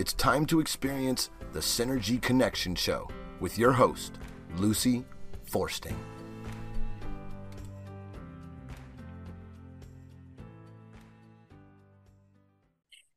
It's time to experience the Synergy Connection Show with your host, Lucy Forsting.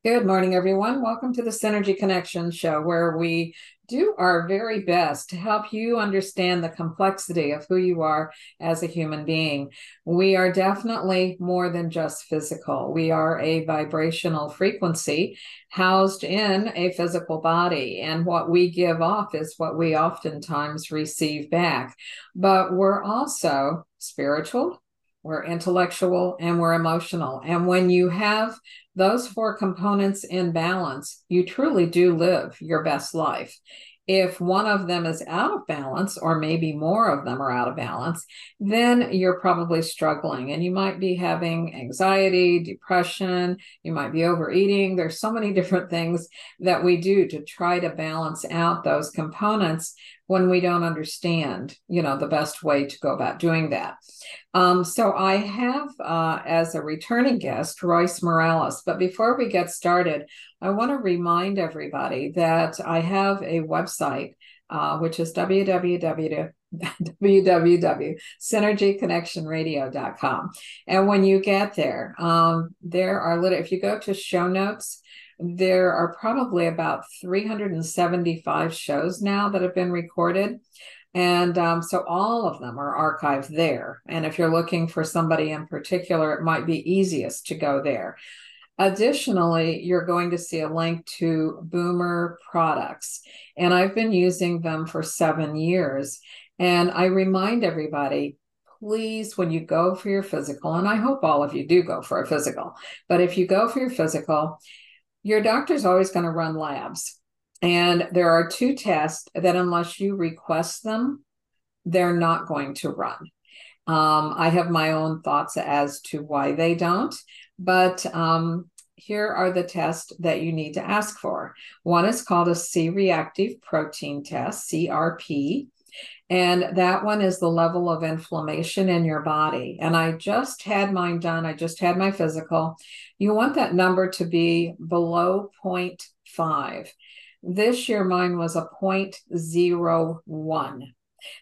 Good morning, everyone. Welcome to the Synergy Connection Show, where we do our very best to help you understand the complexity of who you are as a human being. We are definitely more than just physical, we are a vibrational frequency housed in a physical body. And what we give off is what we oftentimes receive back. But we're also spiritual, we're intellectual and we're emotional. And when you have those four components in balance, you truly do live your best life. If one of them is out of balance, or maybe more of them are out of balance, then you're probably struggling and you might be having anxiety, depression, you might be overeating. There's so many different things that we do to try to balance out those components when we don't understand, you know, the best way to go about doing that. Um, so I have uh, as a returning guest Royce Morales. But before we get started, I want to remind everybody that I have a website, uh, which is www www.synergyconnectionradio.com. And when you get there, um, there are little, if you go to show notes, there are probably about 375 shows now that have been recorded. And um, so all of them are archived there. And if you're looking for somebody in particular, it might be easiest to go there. Additionally, you're going to see a link to Boomer products. And I've been using them for seven years. And I remind everybody please, when you go for your physical, and I hope all of you do go for a physical, but if you go for your physical, your doctor's always going to run labs. And there are two tests that, unless you request them, they're not going to run. Um, I have my own thoughts as to why they don't, but um, here are the tests that you need to ask for. One is called a C reactive protein test, CRP. And that one is the level of inflammation in your body. And I just had mine done. I just had my physical. You want that number to be below 0.5. This year, mine was a 0.01.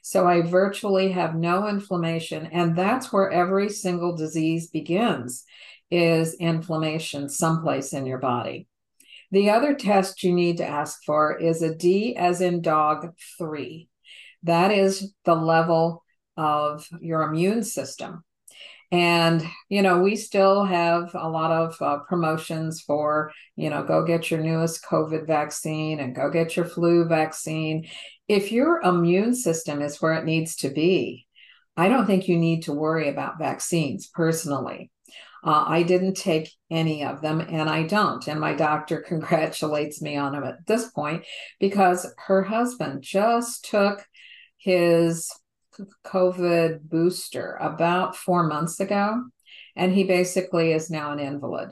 So I virtually have no inflammation. And that's where every single disease begins is inflammation someplace in your body. The other test you need to ask for is a D as in dog three. That is the level of your immune system. And, you know, we still have a lot of uh, promotions for, you know, go get your newest COVID vaccine and go get your flu vaccine. If your immune system is where it needs to be, I don't think you need to worry about vaccines personally. Uh, I didn't take any of them, and I don't. And my doctor congratulates me on them at this point because her husband just took his COVID booster about four months ago, and he basically is now an invalid.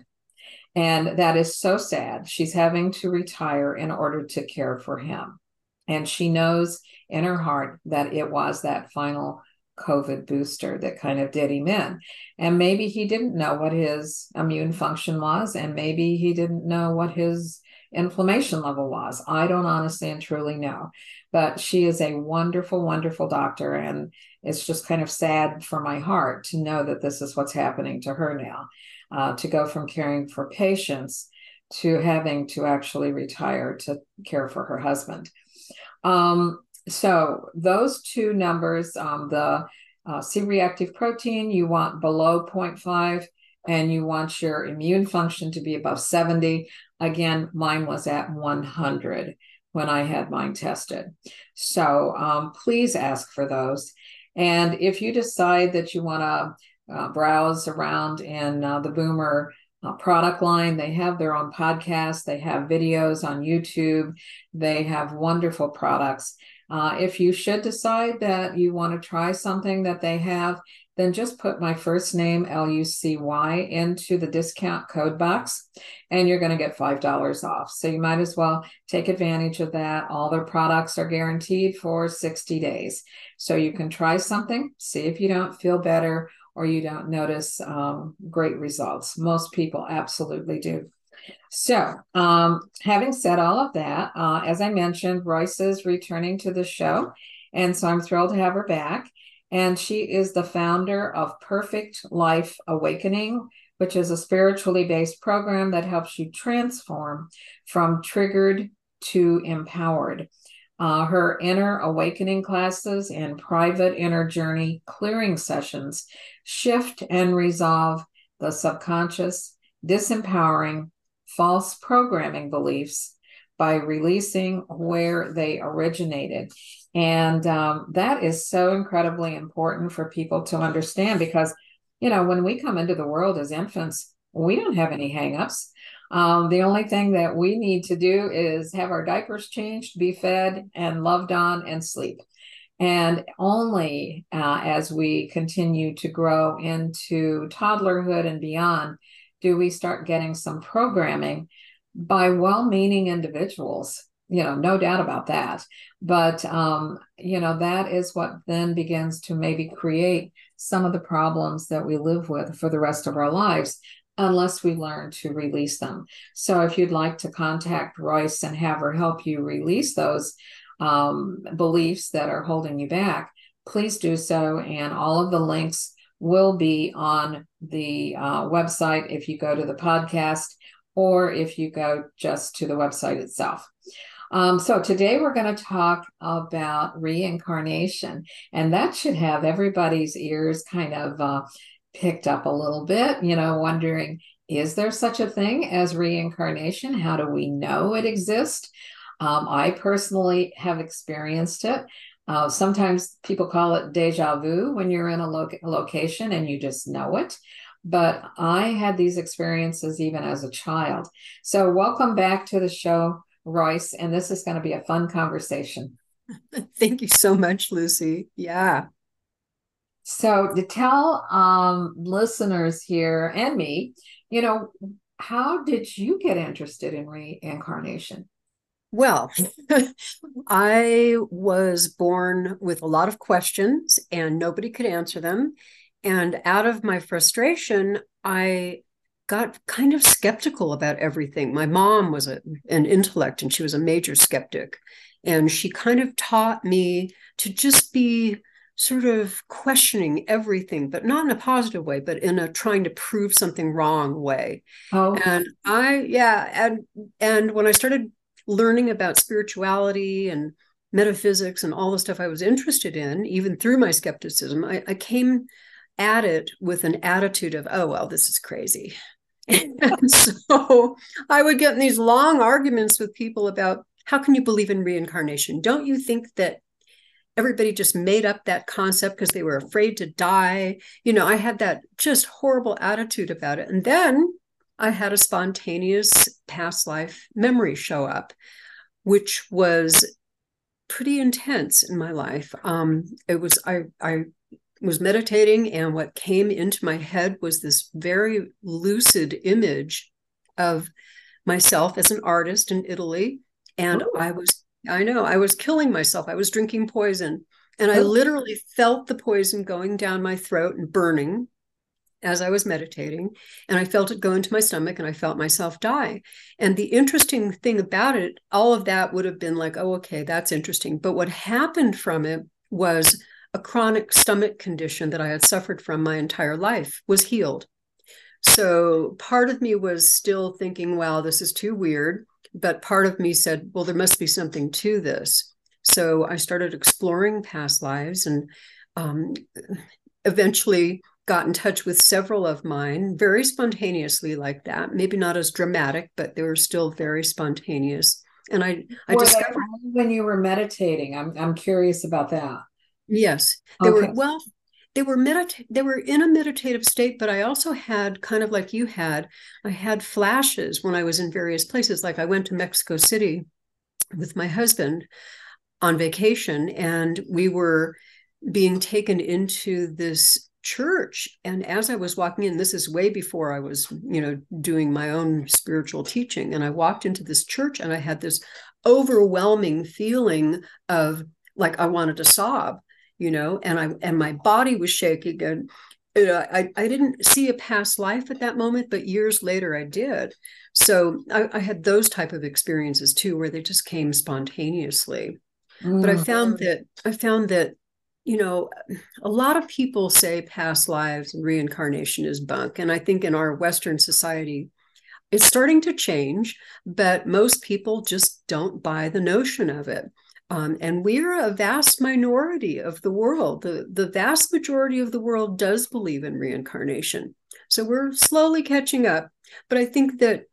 And that is so sad. She's having to retire in order to care for him. And she knows in her heart that it was that final COVID booster that kind of did him in. And maybe he didn't know what his immune function was, and maybe he didn't know what his inflammation level was. I don't honestly and truly know. But she is a wonderful, wonderful doctor. And it's just kind of sad for my heart to know that this is what's happening to her now, uh, to go from caring for patients to having to actually retire to care for her husband. Um, so those two numbers, um, the uh, C-reactive protein, you want below 0.5 and you want your immune function to be above 70. Again, mine was at 100 when I had mine tested. So um, please ask for those. And if you decide that you want to uh, browse around in uh, the Boomer uh, product line, they have their own podcast, they have videos on YouTube, they have wonderful products. Uh, if you should decide that you want to try something that they have, then just put my first name, L U C Y, into the discount code box, and you're going to get $5 off. So you might as well take advantage of that. All their products are guaranteed for 60 days. So you can try something, see if you don't feel better or you don't notice um, great results. Most people absolutely do. So, um, having said all of that, uh, as I mentioned, Royce is returning to the show. And so I'm thrilled to have her back. And she is the founder of Perfect Life Awakening, which is a spiritually based program that helps you transform from triggered to empowered. Uh, her inner awakening classes and private inner journey clearing sessions shift and resolve the subconscious, disempowering, false programming beliefs by releasing where they originated. And um, that is so incredibly important for people to understand because, you know, when we come into the world as infants, we don't have any hangups. Um, the only thing that we need to do is have our diapers changed, be fed, and loved on, and sleep. And only uh, as we continue to grow into toddlerhood and beyond do we start getting some programming by well meaning individuals. You know, no doubt about that. But, um, you know, that is what then begins to maybe create some of the problems that we live with for the rest of our lives unless we learn to release them. So if you'd like to contact Royce and have her help you release those um, beliefs that are holding you back, please do so. And all of the links will be on the uh, website if you go to the podcast or if you go just to the website itself. Um, so today we're going to talk about reincarnation, and that should have everybody's ears kind of uh, picked up a little bit, you know, wondering is there such a thing as reincarnation? How do we know it exists? Um, I personally have experienced it. Uh, sometimes people call it deja vu when you're in a, lo- location and you just know it. But I had these experiences even as a child. So, welcome back to the show, Royce. And this is going to be a fun conversation. Thank you so much, Lucy. Yeah. So to tell um, listeners here and me, you know, how did you get interested in reincarnation? Well, I was born with a lot of questions and nobody could answer them. And out of my frustration, I got kind of skeptical about everything. My mom was a, an intellect and she was a major skeptic. And she kind of taught me to just be sort of questioning everything, but not in a positive way, but in a trying to prove something wrong way. Oh. And I, yeah, and and when I started learning about spirituality and metaphysics and all the stuff I was interested in, even through my skepticism, I, I came at it with an attitude of, oh well, this is crazy. so I would get in these long arguments with people about how can you believe in reincarnation? Don't you think that everybody just made up that concept because they were afraid to die. You know, I had that just horrible attitude about it. And then I had a spontaneous past life memory show up, which was pretty intense in my life. Um, it was I I was meditating, and what came into my head was this very lucid image of myself as an artist in Italy, and Ooh. I was I know. I was killing myself. I was drinking poison. And I oh. literally felt the poison going down my throat and burning as I was meditating. And I felt it go into my stomach and I felt myself die. And the interesting thing about it, all of that would have been like, oh, okay, that's interesting. But what happened from it was a chronic stomach condition that I had suffered from my entire life was healed. So part of me was still thinking, wow, this is too weird but part of me said, well, there must be something to this. So I started exploring past lives and um, eventually got in touch with several of mine very spontaneously like that maybe not as dramatic but they were still very spontaneous and i i discovered when you were meditating i'm i'm curious about that yes. They okay. were well they were medit- they were in a meditative state but i also had kind of like you had i had flashes when i was in various places. Like i went to mexico city with my husband on vacation and we were being taken into this church. And as i was walking in this is way before i was you know doing my own spiritual teaching. And i walked into this church and i had this overwhelming feeling of like i wanted to sob you know and i and my body was shaking and you know, I, I didn't see a past life at that moment, but years later I did. So I, I had those type of experiences too, where they just came spontaneously. Mm. But I found that I found that you know, a lot of people say past lives and reincarnation is bunk. And I think in our Western society, it's starting to change, but most people just don't buy the notion of it. Um, and we're a vast minority of the world. The, the vast majority of the world does believe in reincarnation. So we're slowly catching up. But I think that,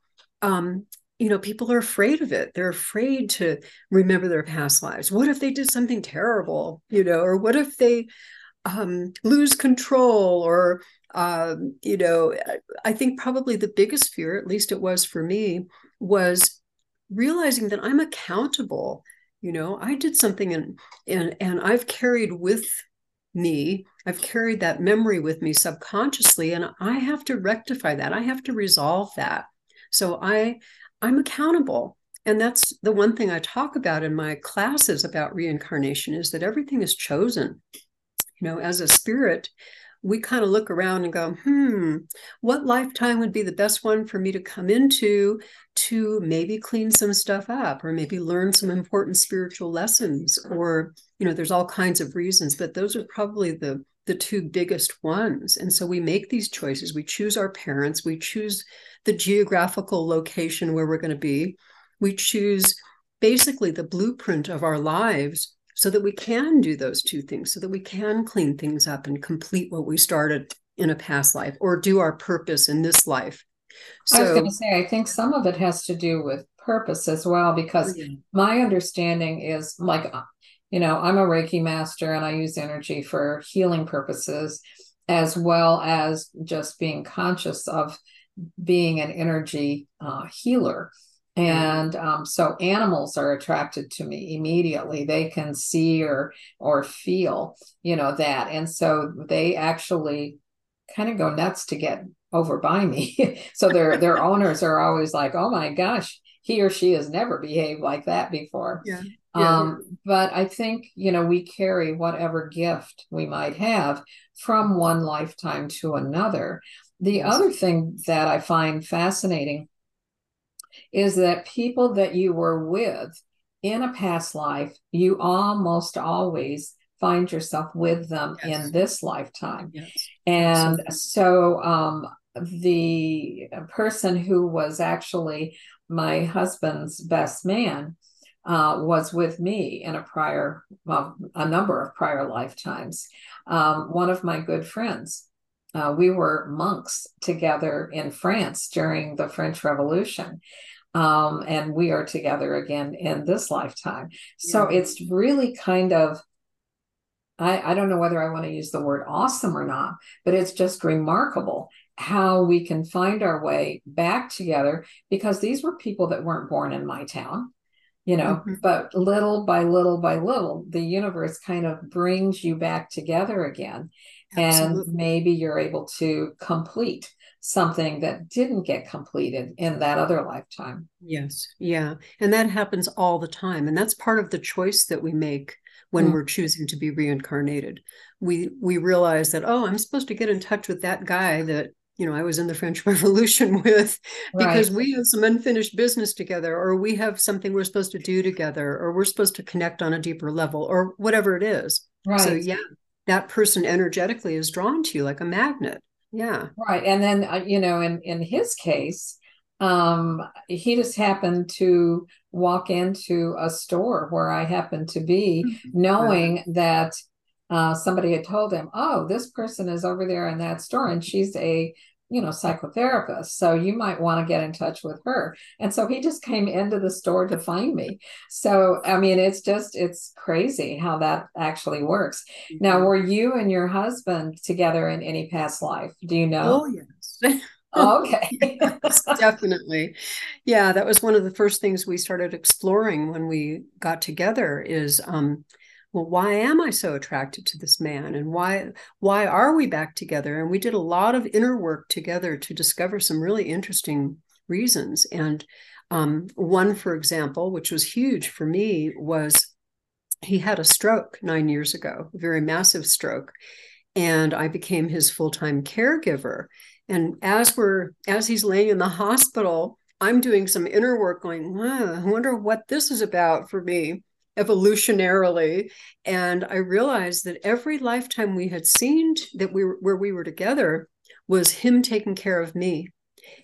um, you know, people are afraid of it. They're afraid to remember their past lives. What if they did something terrible, you know, or what if they um, lose control or, um, you know, I think probably the biggest fear, at least it was for me, was realizing that I'm accountable you know i did something and and and i've carried with me i've carried that memory with me subconsciously and i have to rectify that. I have to resolve that. So i i'm accountable. And that's the one thing i talk about in my classes about reincarnation is that everything is chosen. You know as a spirit we kind of look around and go, hmm, what lifetime would be the best one for me to come into to maybe clean some stuff up or maybe learn some important spiritual lessons? Or, you know, there's all kinds of reasons, but those are probably the the two biggest ones. And so we make these choices. We choose our parents, we choose the geographical location where we're going to be. We choose basically the blueprint of our lives so that we can do those two things, so that we can clean things up and complete what we started in a past life or do our purpose in this life. So, I was going to say, I think some of it has to do with purpose as well, because yeah. my understanding is like, you know, I'm a Reiki master and I use energy for healing purposes as well as just being conscious of being an energy uh, healer. And um, so animals are attracted to me immediately. They can see or or feel, you know, that. And so they actually kind of go nuts to get over by me. so their their owners are always like, oh my gosh, he or she has never behaved like that before. Yeah. yeah. Um, but I think, you know, we carry whatever gift we might have from one lifetime to another. The yes. other thing that I find fascinating is that people that you were with in a past life, you almost always find yourself with them yes. in this lifetime. Yes. And Absolutely. so um, the person who was actually my husband's best man uh, was with me in a prior, well, a number of prior lifetimes. Um, one of my good friends. Uh, we were monks together in France during the French Revolution um, and we are together again in this lifetime. So yeah. it's really kind of, I, I don't know whether I want to use the word awesome or not, but it's just remarkable how we can find our way back together because these were people that weren't born in my town you know mm-hmm. but little by little by little the universe kind of brings you back together again Absolutely. and maybe you're able to complete something that didn't get completed in that other lifetime. Yes. Yeah. And that happens all the time. And that's part of the choice that we make when mm. we're choosing to be reincarnated. We we realize that, oh, I'm supposed to get in touch with that guy that you know I was in the French Revolution with because right. we have some unfinished business together, or we have something we're supposed to do together, or we're supposed to connect on a deeper level, or whatever it is. Right. So yeah, that person energetically is drawn to you like a magnet yeah right and then uh, you know in in his case um he just happened to walk into a store where i happened to be mm-hmm. knowing right. that uh, somebody had told him oh this person is over there in that store and she's a you know psychotherapist so you might want to get in touch with her. And so he just came into the store to find me. So i mean it's just it's crazy how that actually works. Mm-hmm. now were you and your husband together in any past life? Do you know? Oh yes. Okay. Yes, definitely. Yeah that was one of the first things we started exploring when we got together is um well why am i so attracted to this man? And why why are we back together? And we did a lot of inner work together to discover some really interesting reasons. And um, one for example which was huge for me was he had a stroke nine years ago a very massive stroke. And I became his full time caregiver. And as we're as he's laying in the hospital, I'm doing some inner work, going, I wonder what this is about for me evolutionarily. And I realized that every lifetime we had seen that we were where we were together was him taking care of me.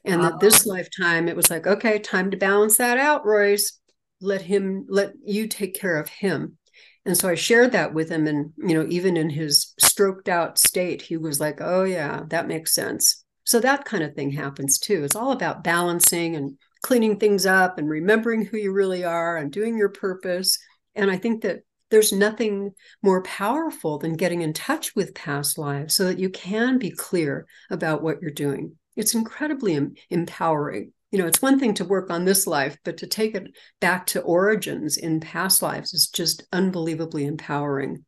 And that this ah. lifetime it was like, okay, time to balance that out, Royce. Let him let you take care of him. And so I shared that with him. And, you know, even in his stroked out state, he was like, oh, yeah, that makes sense. So that kind of thing happens too. It's all about balancing and cleaning things up and remembering who you really are and doing your purpose. And I think that there's nothing more powerful than getting in touch with past lives so that you can be clear about what you're doing. It's incredibly em- empowering. You know it's one thing to work on this life but to take it back to origins in past lives is just unbelievably empowering.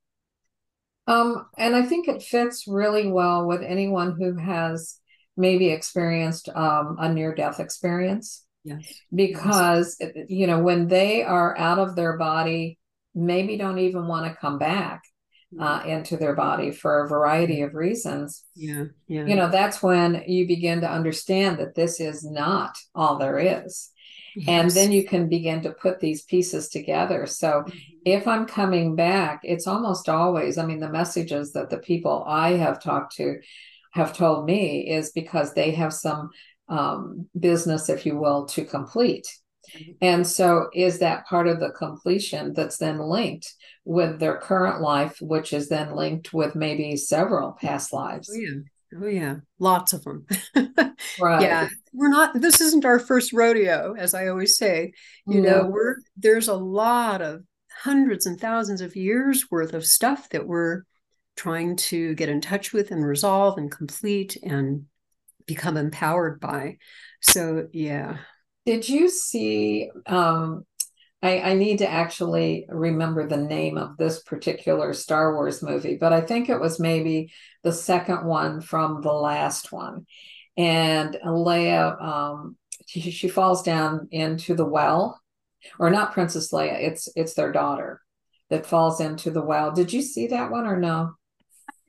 Um and i think it fits really well with anyone who has maybe experienced um, a near death experience yes because yes. you know when they are out of their body maybe don't even want to come back uh, into their body for a variety of reasons. Yeah, yeah. You know, that's when you begin to understand that this is not all there is. Yes. And then you can begin to put these pieces together. So mm-hmm. if I'm coming back, it's almost always, I mean, the messages that the people I have talked to have told me is because they have some um, business, if you will, to complete. Mm-hmm. And so, is that part of the completion that's then linked with their current life, which is then linked with maybe several past lives? Oh, yeah. Oh, yeah. Lots of them. right. Yeah. We're not, this isn't our first rodeo, as I always say. You know, we're, there's a lot of hundreds and thousands of years worth of stuff that we're trying to get in touch with and resolve and complete and become empowered by. So, yeah. Did you see? Um, I, I need to actually remember the name of this particular Star Wars movie, but I think it was maybe the second one from the last one. And Leia, um, she, she falls down into the well, or not Princess Leia. It's it's their daughter that falls into the well. Did you see that one or no?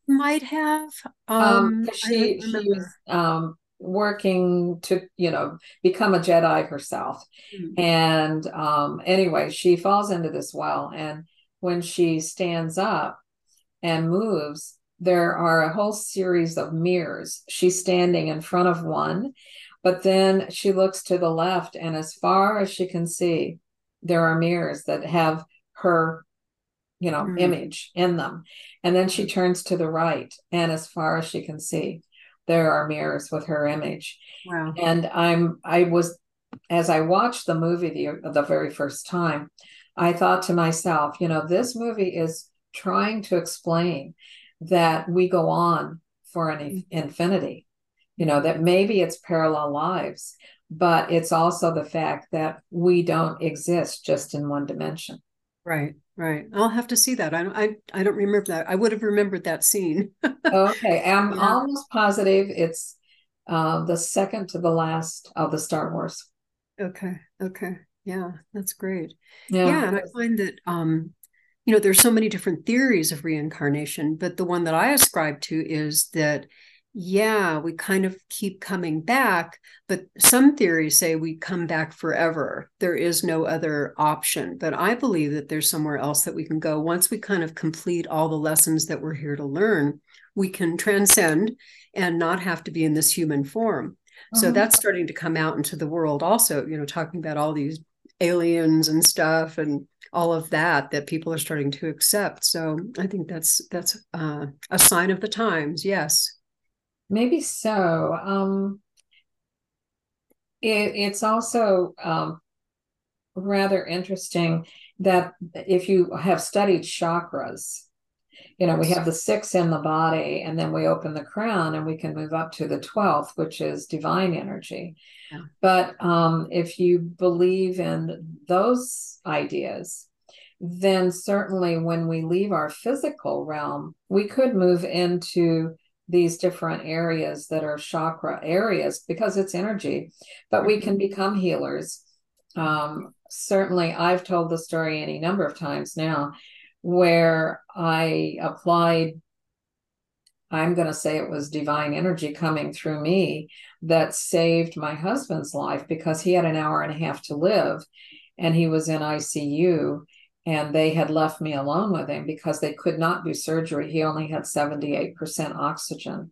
Might have. Um, um she she was um working to you know become a jedi herself mm-hmm. and um anyway she falls into this well and when she stands up and moves there are a whole series of mirrors she's standing in front of one but then she looks to the left and as far as she can see there are mirrors that have her you know mm-hmm. image in them and then she turns to the right and as far as she can see there are mirrors with her image. Wow. And I'm I was as I watched the movie the the very first time, I thought to myself, you know, this movie is trying to explain that we go on for an mm-hmm. infinity. You know, that maybe it's parallel lives, but it's also the fact that we don't exist just in one dimension. Right. Right. I'll have to see that. I don't, I, I don't remember that. I would have remembered that scene. okay. I'm yeah. almost positive it's uh, the second to the last of the Star Wars. Okay. Okay. Yeah, that's great. Yeah. yeah and I find that, um, you know, there's so many different theories of reincarnation, but the one that I ascribe to is that yeah, we kind of keep coming back, but some theories say we come back forever. There is no other option. But I believe that there's somewhere else that we can go. Once we kind of complete all the lessons that we're here to learn, we can transcend and not have to be in this human form. Uh-huh. So that's starting to come out into the world also, you know, talking about all these aliens and stuff and all of that that people are starting to accept. So I think that's that's uh, a sign of the times. Yes. Maybe so. Um, it, it's also um, rather interesting that if you have studied chakras, you know, we have the six in the body, and then we open the crown and we can move up to the 12th, which is divine energy. Yeah. But um, if you believe in those ideas, then certainly when we leave our physical realm, we could move into these different areas that are chakra areas because it's energy, but we can mm-hmm. become healers. Um, certainly, I've told the story any number of times now where I applied I'm going to say it was divine energy coming through me that saved my husband's life because he had an hour and a half to live and he was in ICU and they had left me alone with him because they could not do surgery. He only had 78% oxygen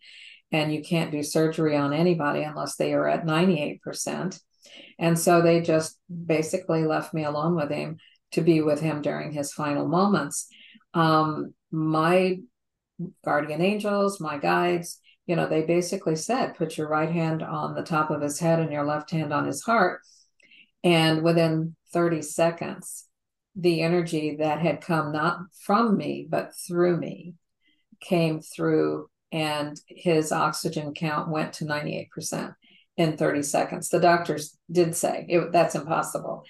and you can't do surgery on anybody unless they are at 98%. And so they just basically left me alone with him to be with him during his final moments. Um, my guardian angels, my guides, you know, they basically said, put your right hand on the top of his head and your left hand on his heart. And within 30 seconds, the energy that had come not from me, but through me came through, and his oxygen count went to 98% in 30 seconds. The doctors did say it, that's impossible,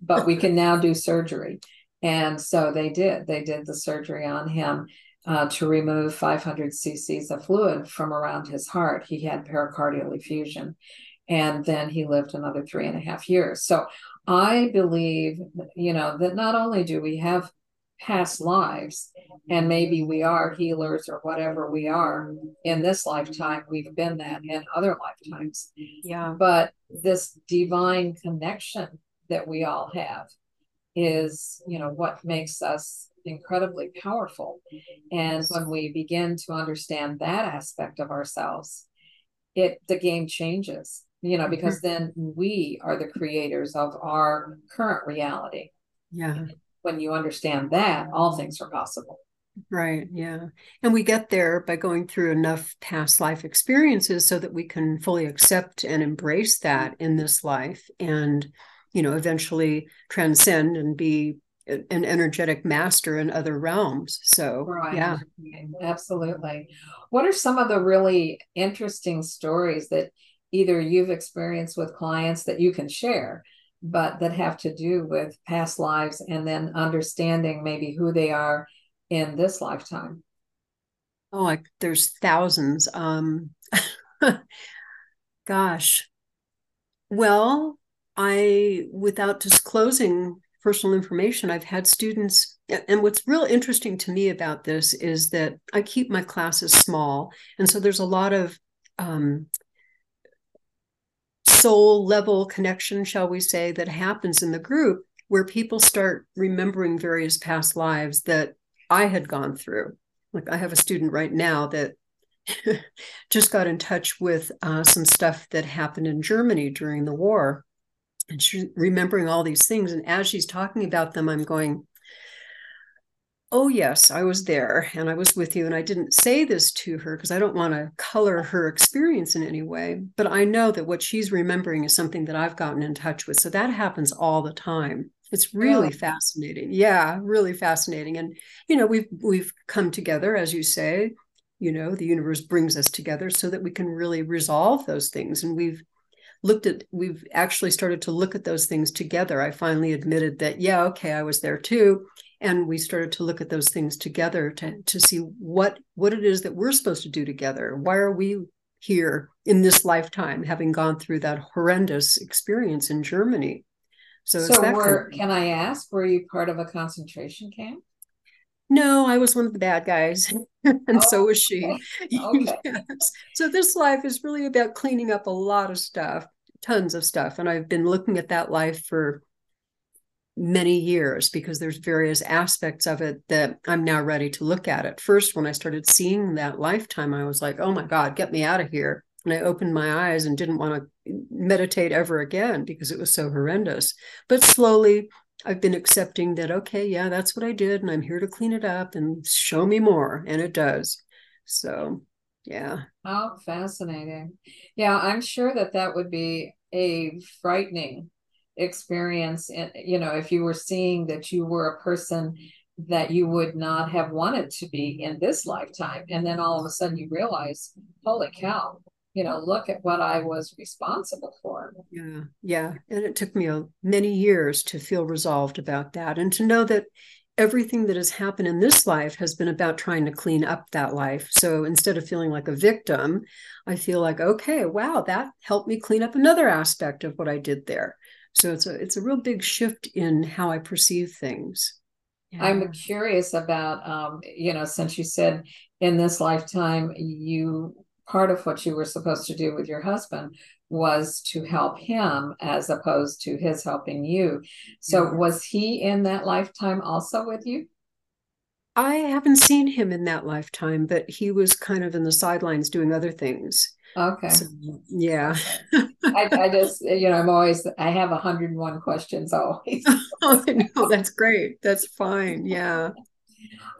but we can now do surgery. And so they did. They did the surgery on him uh, to remove 500 cc's of fluid from around his heart. He had pericardial effusion. And then he lived another three and a half years. So I believe, you know, that not only do we have past lives, and maybe we are healers or whatever we are in this lifetime, we've been that in other lifetimes. Yeah. But this divine connection that we all have is, you know, what makes us incredibly powerful. And when we begin to understand that aspect of ourselves, it the game changes, you know, because mm-hmm. then we are the creators of our current reality. Yeah. When you understand that, all things are possible. Right. Yeah. And we get there by going through enough past life experiences so that we can fully accept and embrace that in this life and, you know, eventually transcend and be an energetic master in other realms. So, right. yeah. Absolutely. What are some of the really interesting stories that either you've experienced with clients that you can share, but that have to do with past lives and then understanding maybe who they are in this lifetime? Oh, like there's thousands. Um, gosh. Well, I, without disclosing personal information. I've had students, and what's real interesting to me about this is that I keep my classes small. And so there's a lot of um, soul level connection, shall we say, that happens in the group where people start remembering various past lives that I had gone through. Like I have a student right now that just got in touch with uh, some stuff that happened in Germany during the war and she's remembering all these things and as she's talking about them i'm going oh yes i was there and i was with you and i didn't say this to her because i don't want to color her experience in any way but i know that what she's remembering is something that i've gotten in touch with so that happens all the time. It's really oh. fascinating. Yeah really fascinating and you know we've we've come together as you say you know the universe brings us together so that we can really resolve those things and we've looked at we've actually started to look at those things together. I finally admitted that yeah okay i was there too and we started to look at those things together to, to see what what it is that we're supposed to do together why are we here in this lifetime having gone through that horrendous experience in germany so, so were, can i ask were you part of a concentration camp no, I was one of the bad guys, and oh, so was she. Okay. Okay. yes. So this life is really about cleaning up a lot of stuff tons of stuff. And I've been looking at that life for many years because there's various aspects of it that I'm now ready to look at. At first, when I started seeing that lifetime, I was like, oh my God, get me out of here. And I opened my eyes and didn't want to meditate ever again because it was so horrendous. But slowly, I've been accepting that, okay, yeah, that's what I did. And I'm here to clean it up and show me more. And it does. So yeah. Oh, fascinating. Yeah, I'm sure that that would be a frightening experience. You know, if you were seeing that you were a person that you would not have wanted to be in this lifetime. And then all of a sudden you realize, holy cow, you know, look at what I was responsible for. Yeah. Yeah. And it took me a, many years to feel resolved about that and to know that everything that has happened in this life has been about trying to clean up that life. So instead of feeling like a victim, I feel like, okay, wow, that helped me clean up another aspect of what I did there. So it's a it's a real big shift in how I perceive things. Yeah. I'm curious about um, you know, since you said in this lifetime, you part of what you were supposed to do with your husband was to help him as opposed to his helping you. So, was he in that lifetime also with you? I haven't seen him in that lifetime, but he was kind of in the sidelines doing other things. Okay. So, yeah. I, I, just, you know, I'm always, I have 101 questions always. oh, no, that's great. That's fine. Yeah.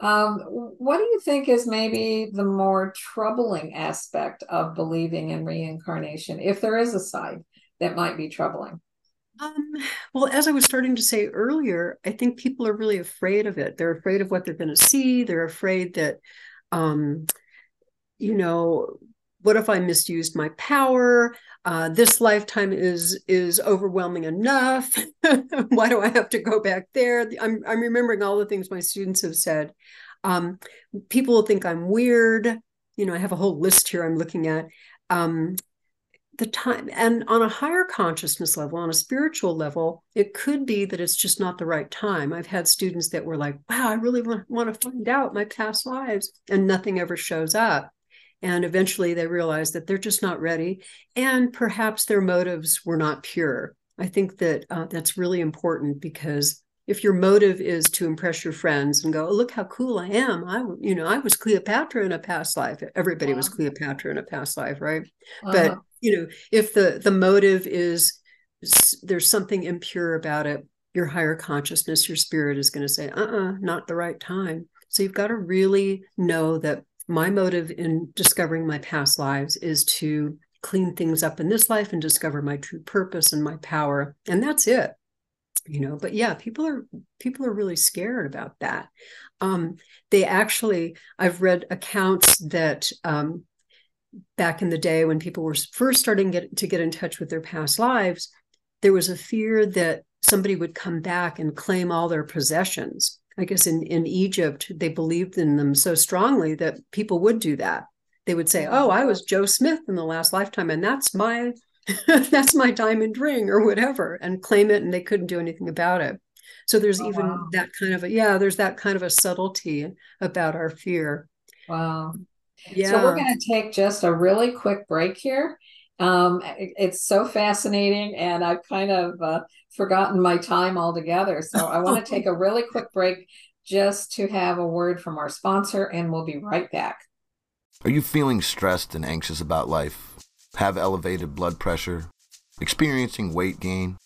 Um, what do you think is maybe the more troubling aspect of believing in reincarnation, if there is a side that might be troubling? Um, well, as I was starting to say earlier, I think people are really afraid of it. They're afraid of what they're going to see. They're afraid that, um, you know, what if I misused my power? Uh, this lifetime is is overwhelming enough. Why do I have to go back there? I'm I'm remembering all the things my students have said. Um, people will think I'm weird. You know, I have a whole list here I'm looking at. Um, the time and on a higher consciousness level on a spiritual level it could be that it's just not the right time i've had students that were like wow i really want, want to find out my past lives and nothing ever shows up and eventually they realize that they're just not ready and perhaps their motives were not pure i think that uh, that's really important because if your motive is to impress your friends and go, oh, look how cool I am. I, you know, I was Cleopatra in a past life. Everybody was Cleopatra in a past life, right? Uh-huh. But you know, if the the motive is there's something impure about it, your higher consciousness, your spirit is going to say, uh-uh, not the right time. So you've got to really know that my motive in discovering my past lives is to clean things up in this life and discover my true purpose and my power. And that's it you know but yeah people are people are really scared about that um they actually i've read accounts that um back in the day when people were first starting get, to get in touch with their past lives there was a fear that somebody would come back and claim all their possessions i guess in in egypt they believed in them so strongly that people would do that. They would say oh i was joe smith in the last lifetime and that's my that's my diamond ring or whatever and claim it and they couldn't do anything about it. So there's oh, even wow. that kind of a yeah there's that kind of a subtlety about our fear. Wow. Yeah so we're going to take just a really quick break here um, it, it's so fascinating and i've kind of uh, forgotten my time altogether. So i want to take a really quick break just to have a word from our sponsor and we'll be right back. Are you feeling stressed and anxious about life? Have elevated blood pressure, experiencing weight gain,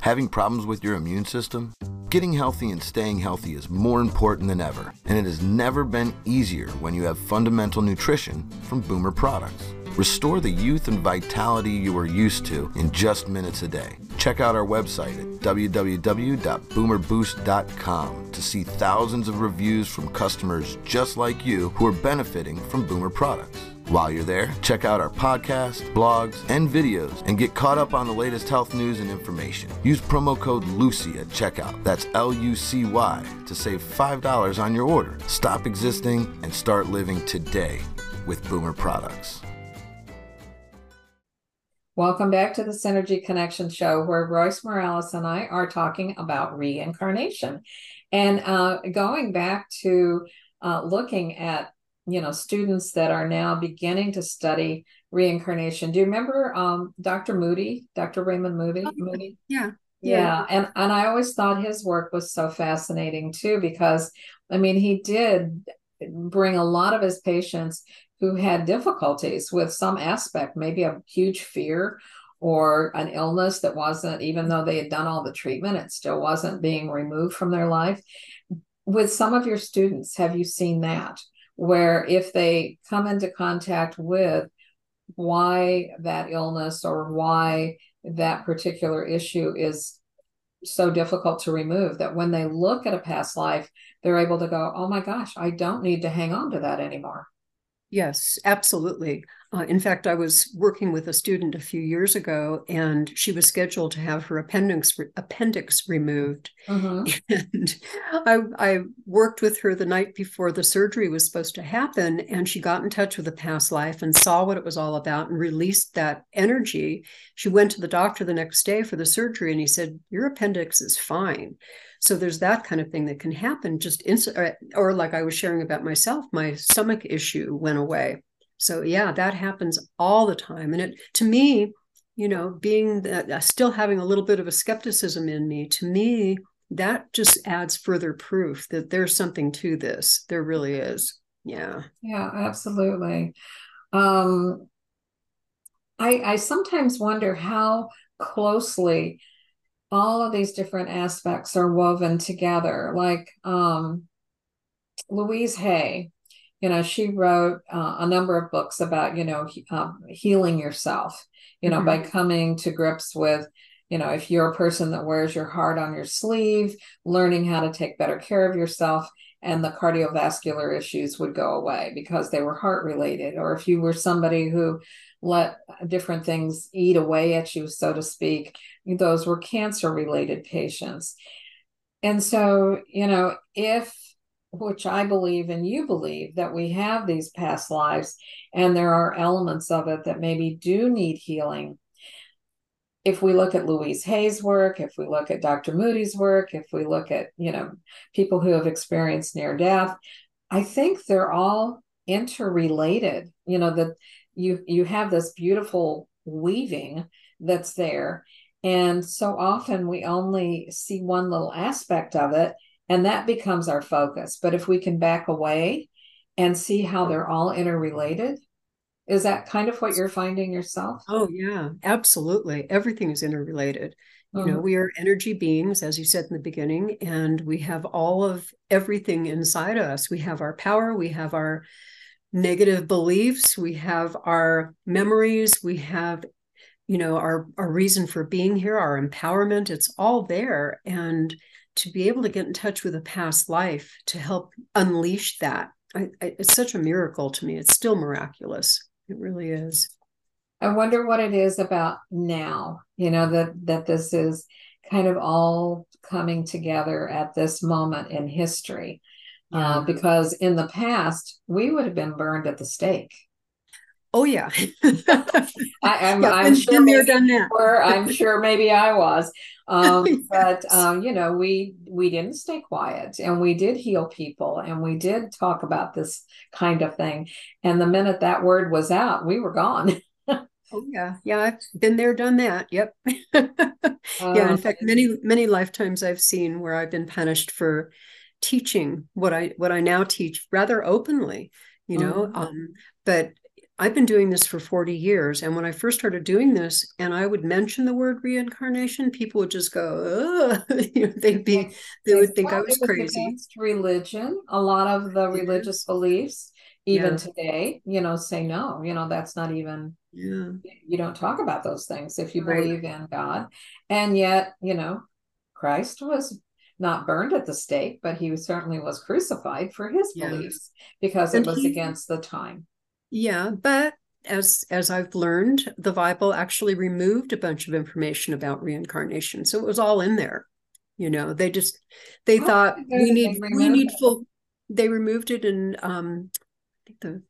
having problems with your immune system? Getting healthy and staying healthy is more important than ever, and it has never been easier when you have fundamental nutrition from Boomer products. Restore the youth and vitality you are used to in just minutes a day. Check out our website at www.boomerboost.com to see thousands of reviews from customers just like you who are benefiting from Boomer products. While you're there, check out our podcasts, blogs, and videos and get caught up on the latest health news and information. Use promo code LUCY at checkout. That's L U C Y to save $5 on your order. Stop existing and start living today with Boomer products. Welcome back to the Synergy Connection Show, where Royce Morales and I are talking about reincarnation. And uh, going back to uh, looking at you know students that are now beginning to study reincarnation. Do you remember um, Dr. Moody, Dr. Raymond Moody? Oh, Moody? Yeah. Yeah. yeah. And and I always thought his work was so fascinating too, because I mean he did bring a lot of his patients who had difficulties with some aspect, maybe a huge fear or an illness that wasn't, even though they had done all the treatment, it still wasn't being removed from their life. With some of your students, have you seen that? Where if they come into contact with why that illness or why that particular issue is so difficult to remove that when they look at a past life, they're able to go, oh my gosh, I don't need to hang on to that anymore. Yes, absolutely. Uh, in fact, I was working with a student a few years ago, and she was scheduled to have her appendix re- appendix removed. Mm-hmm. And I, I worked with her the night before the surgery was supposed to happen, and she got in touch with a past life and saw what it was all about and released that energy. She went to the doctor the next day for the surgery, and he said, "Your appendix is fine." So there's that kind of thing that can happen just instant, or, or like I was sharing about myself, my stomach issue went away so yeah, that happens all the time. And it to me, you know, being that uh, still having a little bit of a skepticism in me, to me, that just adds further proof that there's something to this. There really is. Yeah. Yeah, absolutely. Um I I sometimes wonder how closely all of these different aspects are woven together. Like um Louise Hay, you know she wrote uh, a number of books about you know he, um, healing yourself you know mm-hmm. by coming to grips with you know if you're a person that wears your heart on your sleeve learning how to take better care of yourself and the cardiovascular issues would go away because they were heart related or if you were somebody who let different things eat away at you so to speak those were cancer related patients and so you know if which I believe and you believe that we have these past lives and there are elements of it that maybe do need healing. If we look at Louise Hay's work, if we look at Dr. Moody's work, if we look at, you know, people who have experienced near death, I think they're all interrelated. You know, that you you have this beautiful weaving that's there. And so often we only see one little aspect of it and that becomes our focus. But if we can back away and see how they're all interrelated, is that kind of what you're finding yourself? Oh, yeah, absolutely. Everything is interrelated. You know, mm-hmm. we are energy beings, as you said in the beginning, and we have all of everything inside us. We have our power, we have our negative beliefs, we have our memories, we have, you know, our, our reason for being here, our empowerment. It's all there. And to be able to get in touch with a past life to help unleash that. I, I, it's such a miracle to me. It's still miraculous. It really is. I wonder what it is about now you know that that this is kind of all coming together at this moment in history. Uh, yeah. uh, because in the past we would have been burned at the stake Oh yeah, I, am yeah, I'm sure maybe done that. I'm sure maybe I was, um, yes. but um, you know, we we didn't stay quiet, and we did heal people, and we did talk about this kind of thing. And the minute that word was out, we were gone. oh yeah, yeah, I've been there, done that. Yep. yeah, in um, fact, many many lifetimes I've seen where I've been punished for teaching what I what I now teach rather openly. You know, mm-hmm. um, but I've been doing this for 40 years. And when I first started doing this and I would mention the word reincarnation, people would just go, you know, they'd be, they would think well, I was, was crazy. Against religion, a lot of the religious beliefs, even yeah. today, you know, say no, you know, that's not even, yeah. you don't talk about those things if you right. believe in God. And yet, you know, Christ was not burned at the stake, but he certainly was crucified for his yeah. beliefs because it was he, against the time. Yeah, but as as I've learned, the Bible actually removed a bunch of information about reincarnation, so it was all in there. You know, they just they oh, thought we need we need full. They removed it in um, I think the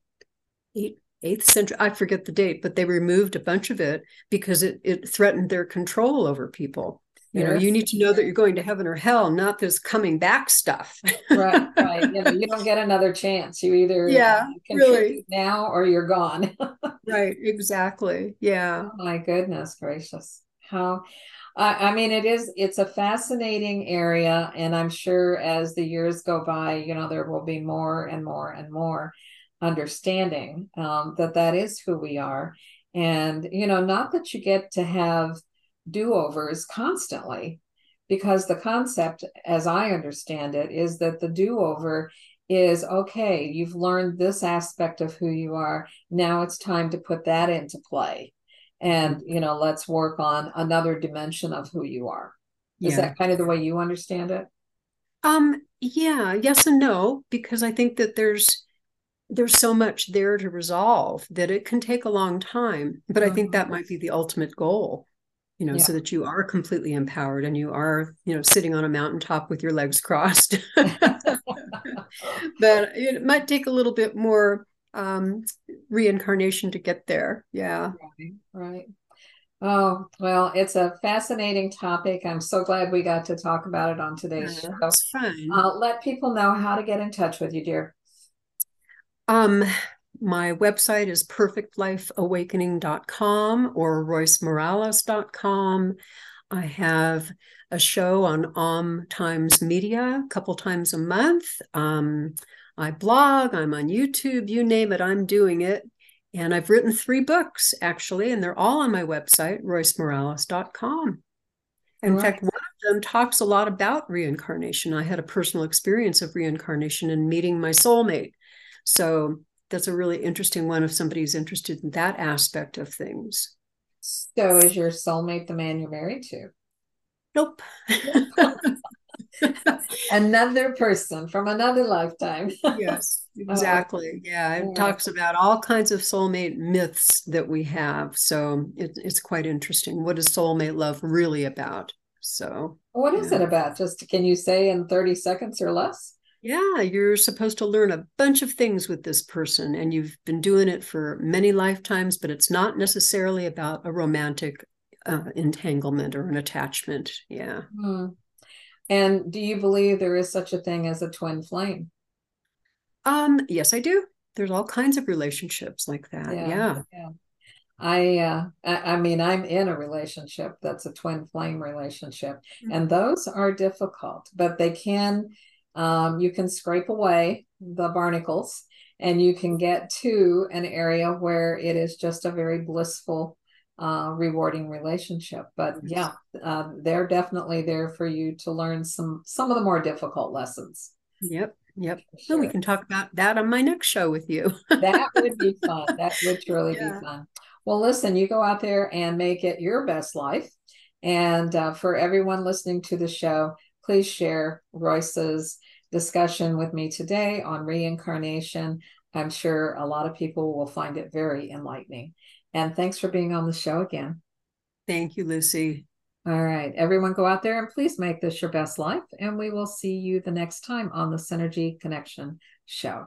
eight, eighth century. I forget the date, but they removed a bunch of it because it it threatened their control over people. You know, you need to know that you're going to heaven or hell, not this coming back stuff. right, right. You, know, you don't get another chance. You either yeah, really now or you're gone. right, exactly. Yeah. Oh, my goodness gracious. How I, I mean it is it's a fascinating area and I'm sure as the years go by, you know, there will be more and more and more understanding um, that that is who we are. And you know, not that you get to have do overs constantly because the concept, as I understand it, is that the do over is okay, you've learned this aspect of who you are. Now it's time to put that into play. And, you know, let's work on another dimension of who you are. Is yeah. that kind of the way you understand it? Um, yeah, yes and no, because I think that there's there's so much there to resolve that it can take a long time. But I think Mhm. that might be the ultimate goal, you know, so that you are completely empowered and you are, you know, sitting on a mountaintop with your legs crossed. but it might take a little bit more um, reincarnation to get there. Yeah. Right, right. Oh, well, it's a fascinating topic. I'm so glad we got to talk about it on today's Yeah, show. That's fun. Uh, let people know how to get in touch with you, dear. Um, my website is perfectlifeawakening.com or roycemorales.com. I have a show on Om Times Media a couple times a month. Um, I blog, I'm on YouTube, you name it, I'm doing it. And I've written three books actually, and they're all on my website, roycemorales.com. In Right. fact, one of them talks a lot about reincarnation. I had a personal experience of reincarnation and meeting my soulmate. So that's a really interesting one if somebody's interested in that aspect of things. So, is your soulmate the man you're married to? Nope. Another person from another lifetime. yes, oh. exactly. Yeah, it Yeah. talks about all kinds of soulmate myths that we have. So it, it's quite interesting. What is soulmate love really about? So, What is Yeah. it about? Just can you say in 30 seconds or less? Yeah, you're supposed to learn a bunch of things with this person, and you've been doing it for many lifetimes, but it's not necessarily about a romantic uh, entanglement or an attachment. Yeah. Hmm. And do you believe there is such a thing as a twin flame? Um, yes, I do. There's all kinds of relationships like that. Yeah. yeah. I, uh, I I mean, I'm in a relationship that's a twin flame relationship, and those are difficult, but they can, um, you can scrape away the barnacles, and you can get to an area where it is just a very blissful, uh, rewarding relationship. But yeah, uh, they're definitely there for you to learn some some of the more difficult lessons. Yep. Yep. for So we can talk about that on my next show with you. That would be fun. That would truly Yeah. be fun. Well, listen, you go out there and make it your best life. And uh, for everyone listening to the show, please share Royce's discussion with me today on reincarnation. I'm sure a lot of people will find it very enlightening. And thanks for being on the show again. Thank you, Lucy. All right, everyone go out there and please make this your best life. And we will see you the next time on the Synergy Connection show.